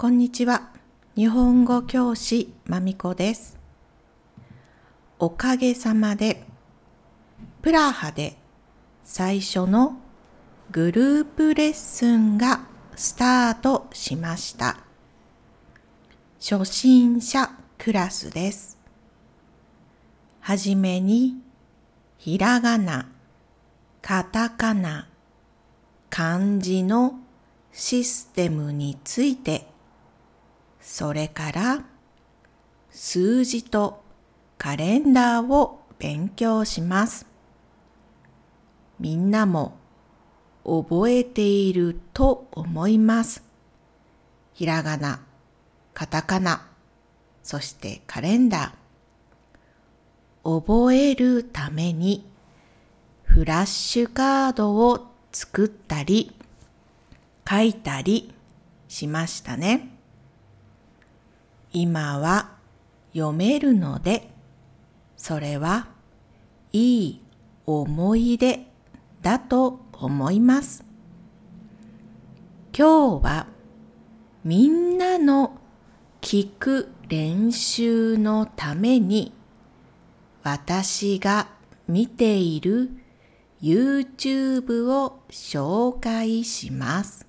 こんにちは。日本語教師まみこです。おかげさまで、プラハで最初のグループレッスンがスタートしました。初心者クラスです。はじめに、ひらがな、カタカナ、漢字のシステムについてそれから数字とカレンダーを勉強します。みんなも覚えていると思います。ひらがな、カタカナ、そしてカレンダー。覚えるためにフラッシュカードを作ったり書いたりしましたね。今は読めるので、それはいい思い出だと思います。今日はみんなの聞く練習のために私が見ている YouTube を紹介します。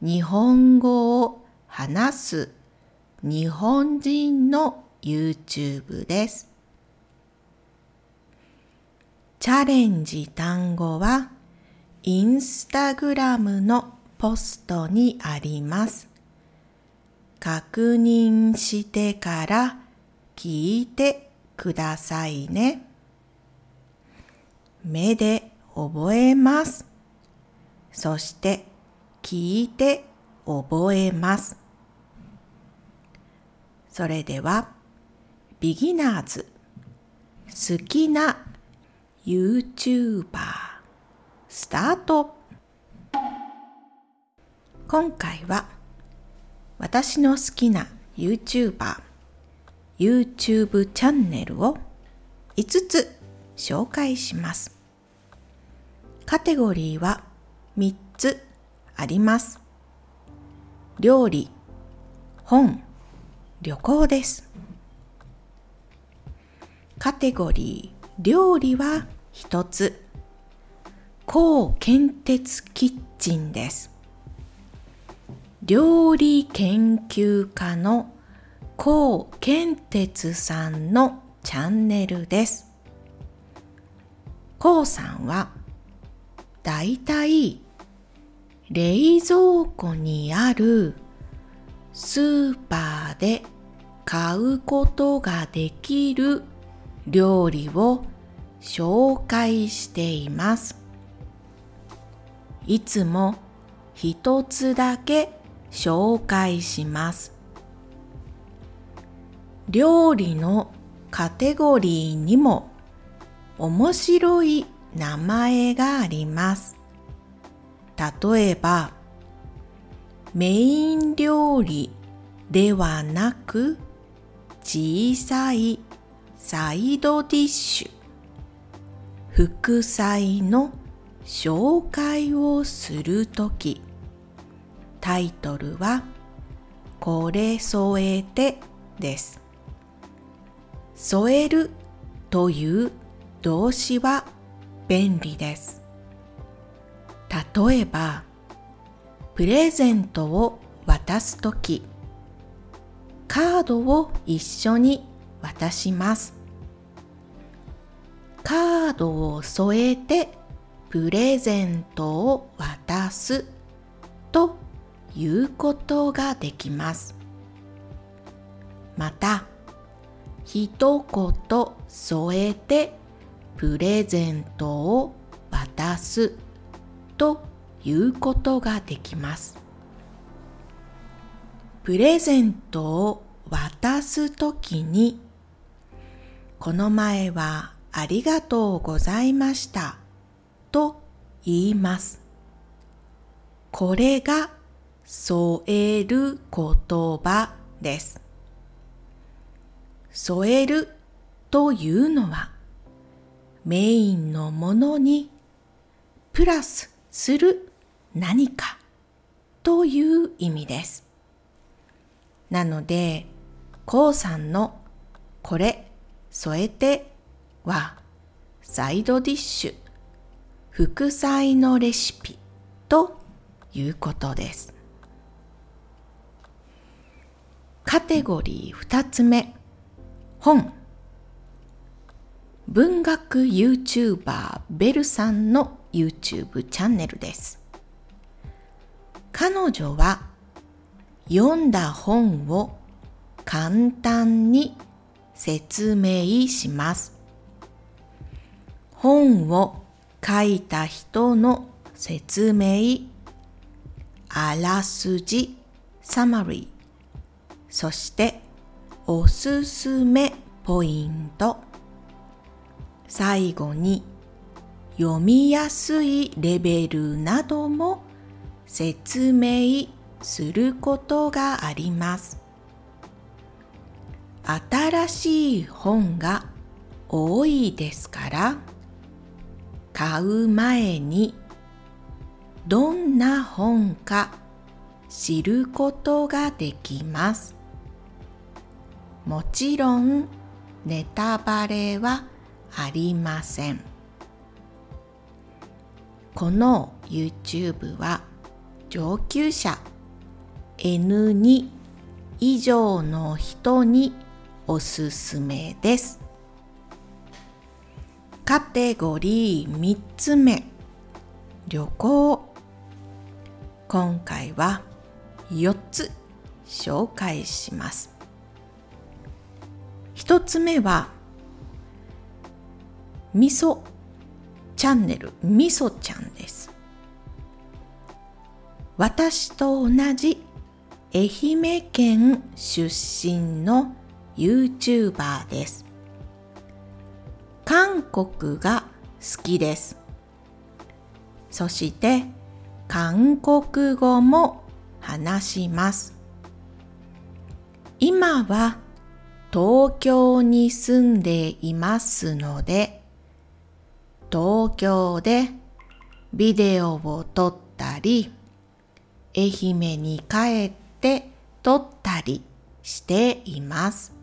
日本語を話す日本人の YouTube です。チャレンジ単語はインスタグラムのポストにあります。確認してから聞いてくださいね。目で覚えます。そして聞いて覚えます。それでは、ビギナーズ、好きな YouTuber、スタート。今回は、私の好きな YouTuber、YouTube チャンネルを5つ紹介します。カテゴリーは3つあります。料理、本、旅行です。カテゴリー料理は一つ。高建鉄キッチンです。料理研究家の高建鉄さんのチャンネルです。高さんはだいたい冷蔵庫にあるスーパーで買うことができる料理を紹介しています。いつも一つだけ紹介します。料理のカテゴリーにも面白い名前があります。例えば、メイン料理ではなく小さいサイドディッシュ。副菜の紹介をするときタイトルはこれ添えてです。添えるという動詞は便利です。例えばプレゼントを渡すとき、カードを一緒に渡します。カードを添えてプレゼントを渡すということができます。また、一言添えてプレゼントを渡すということができます。プレゼントを渡すときに、この前はありがとうございましたと言います。これが添える言葉です。添えるというのはメインのものにプラスする何かという意味です。なので、こうさんのこれ添えてはサイドディッシュ副菜のレシピということです。カテゴリー2つ目本文学 YouTuber ベルさんの YouTube チャンネルです。彼女は読んだ本を簡単に説明します。本を書いた人の説明、あらすじ、サマリー、そしておすすめポイント。最後に読みやすいレベルなども説明することがあります。新しい本が多いですから買う前にどんな本か知ることができます。もちろんネタバレはありませんこの YouTube は上級者 N2 以上の人におすすめです。カテゴリー3つ目旅行。今回は4つ紹介します。1つ目はみそチャンネルみそちゃんです。私と同じ愛媛県出身の YouTuber です。韓国が好きです。そして韓国語も話します。今は東京に住んでいますので東京でビデオを撮ったり、愛媛に帰って撮ったりしています。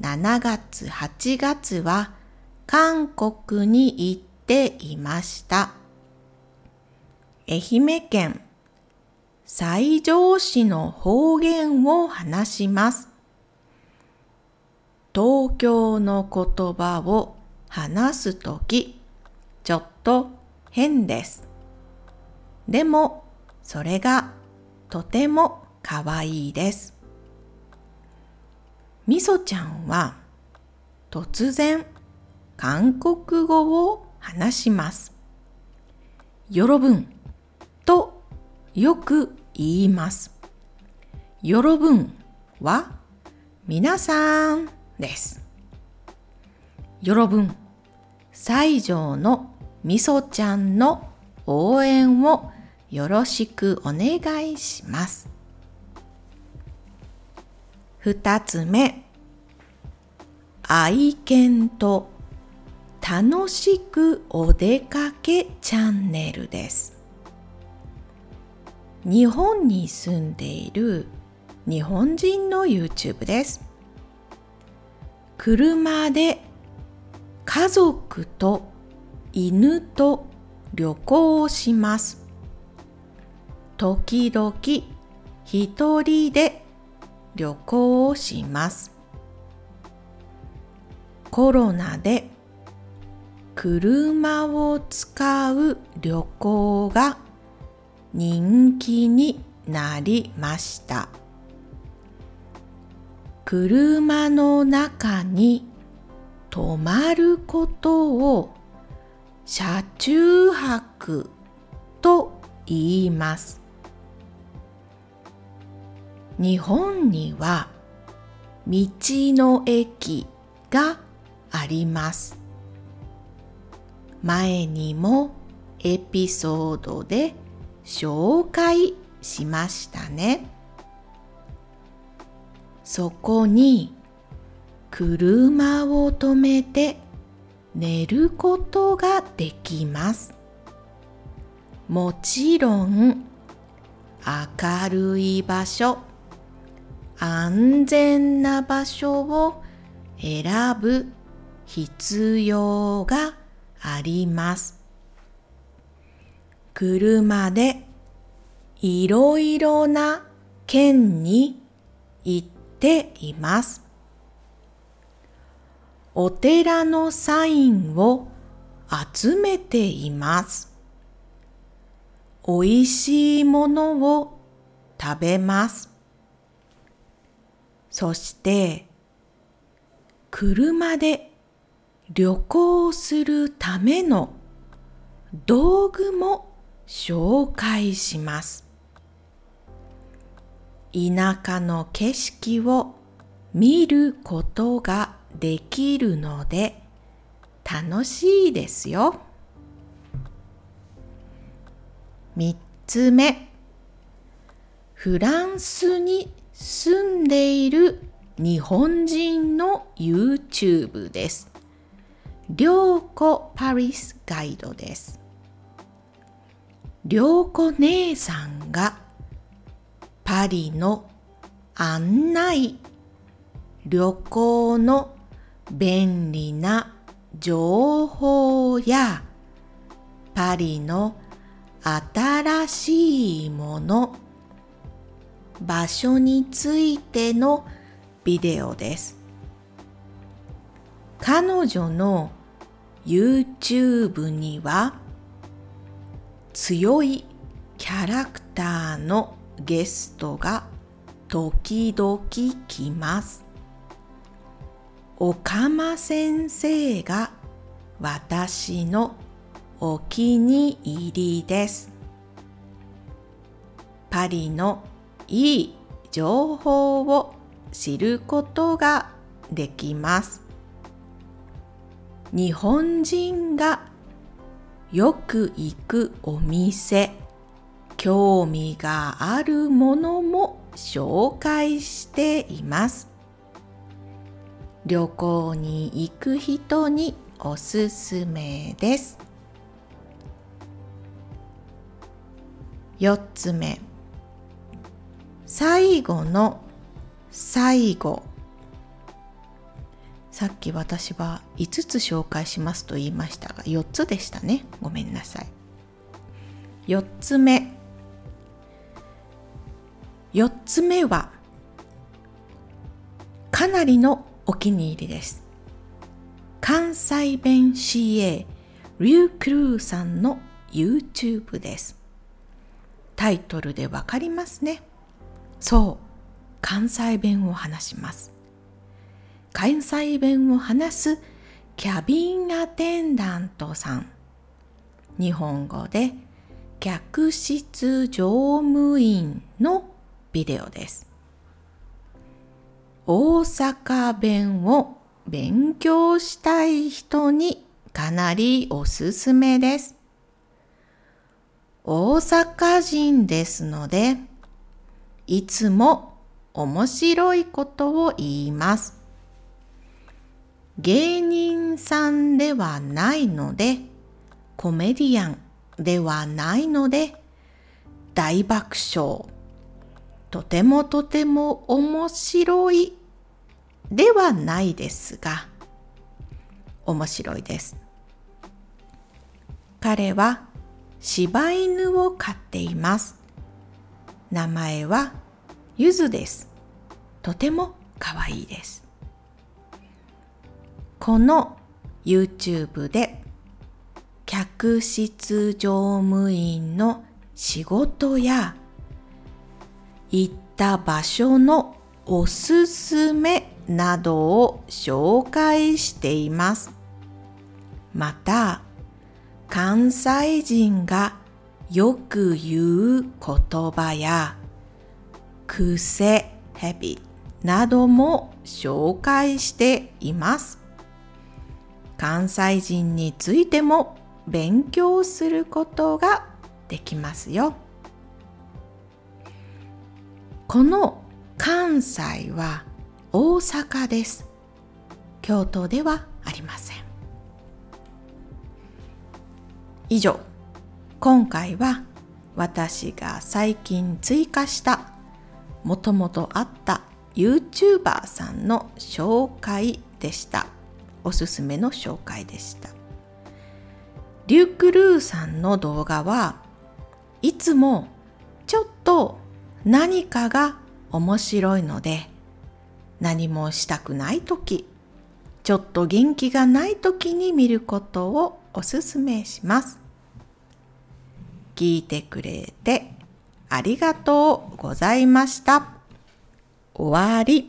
7月8月は韓国に行っていました。愛媛県西条市の方言を話します。東京の言葉を話すとき、ちょっと変です。でも、それがとてもかわいいです。みそちゃんは突然韓国語を話します。よろぶんとよく言います。よろぶんは皆さんです。よろぶん、西条のみそちゃんの応援をよろしくお願いします。二つ目、愛犬と楽しくお出かけチャンネルです。日本に住んでいる日本人の YouTube です。車で家族と犬と旅行をします。時々一人で旅行をします。コロナで車を使う旅行が人気になりました。車の中に泊まることを車中泊と言います。日本には道の駅があります。前にもエピソードで紹介しましたね。そこに車を止めて寝ることができます。もちろん明るい場所安全な場所を選ぶ必要があります車でいろいろな県に行っていますお寺のサインを集めていますおいしいものを食べますそして車で旅行するための道具も紹介します。田舎の景色を見ることができるので楽しいですよ。三つ目、フランスに住んでいる日本人の YouTube です。良子パリスガイドです。良子姉さんがパリの案内、旅行の便利な情報やパリの新しいもの場所についてのビデオです。彼女の YouTube には強いキャラクターのゲストが時々来ます。おかま先生が私のお気に入りです。パリのいい情報を知ることができます。日本人がよく行くお店、興味があるものも紹介しています。旅行に行く人におすすめです。4つ目。最後の最後。さっき私は5つ紹介しますと言いましたが4つでしたね。ごめんなさい。4つ目。4つ目はかなりのお気に入りです。関西弁 CA リュークルーさんの YouTube です。タイトルでわかりますね。そう関西弁を話します。関西弁を話すキャビンアテンダントさん。日本語で客室乗務員のビデオです。大阪弁を勉強したい人にかなりおすすめです大阪人ですのでいつも面白いことを言います。芸人さんではないので、コメディアンではないので、大爆笑。とてもとても面白いではないですが、面白いです。彼は柴犬を飼っています。名前はゆずです。とてもかわいいです。この YouTube で客室乗務員の仕事や行った場所のおすすめなどを紹介しています。また、関西人がよく言う言葉や癖、ヘビなども紹介しています。関西人についても勉強することができますよ。この関西は大阪です。京都ではありません。以上今回は私が最近追加したもともとあった YouTuber さんの紹介でしたおすすめの紹介でしたリュック・ルーさんの動画はいつもちょっと何かが面白いので何もしたくない時ちょっと元気がない時に見ることをおすすめします聞いてくれてありがとうございました。終わり。